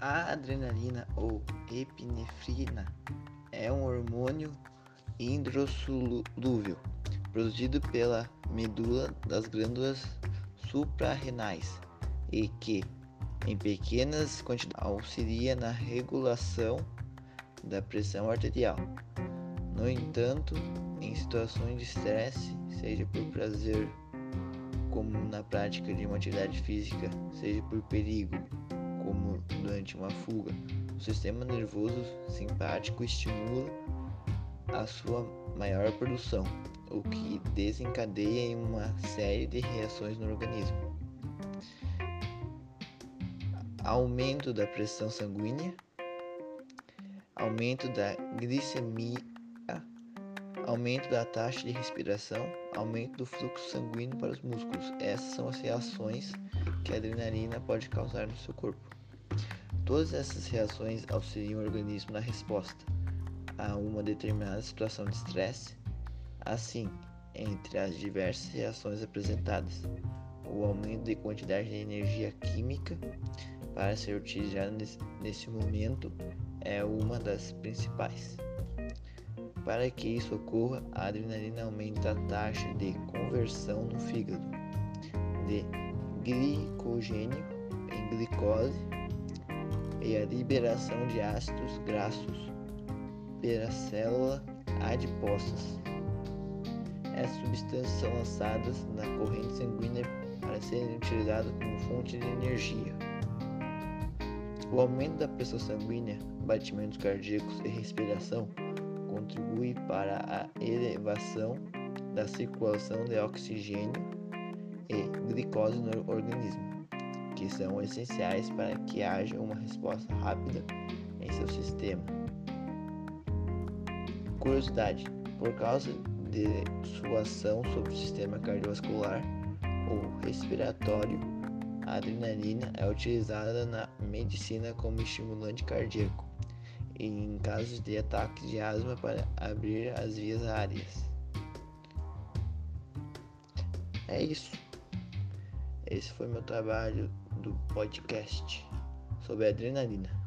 A adrenalina ou epinefrina é um hormônio hidrossolúvel produzido pela medula das glândulas suprarrenais e que, em pequenas quantidades, auxilia na regulação da pressão arterial. No entanto, em situações de estresse, seja por prazer, como na prática de uma atividade física, seja por perigo, como durante uma fuga, o sistema nervoso simpático estimula a sua maior produção, o que desencadeia uma série de reações no organismo. Aumento da pressão sanguínea, aumento da glicemia, aumento da taxa de respiração, aumento do fluxo sanguíneo para os músculos. Essas são as reações que a adrenalina pode causar no seu corpo. Todas essas reações auxiliam o organismo na resposta a uma determinada situação de estresse. Assim, entre as diversas reações apresentadas, o aumento de quantidade de energia química para ser utilizada nesse momento é uma das principais. Para que isso ocorra, a adrenalina aumenta a taxa de conversão no fígado de glicogênio em glicose e a liberação de ácidos graxos pela célula adiposas. Essas substâncias são lançadas na corrente sanguínea para serem utilizadas como fonte de energia. O aumento da pressão sanguínea, batimentos cardíacos e respiração contribui para a elevação da circulação de oxigênio e glicose no organismo, que são essenciais para que haja uma resposta rápida em seu sistema. Curiosidade: por causa de sua ação sobre o sistema cardiovascular ou respiratório, a adrenalina é utilizada na medicina como estimulante cardíaco em casos de ataques de asma para abrir as vias aéreas. É isso. Esse foi meu trabalho do podcast sobre adrenalina.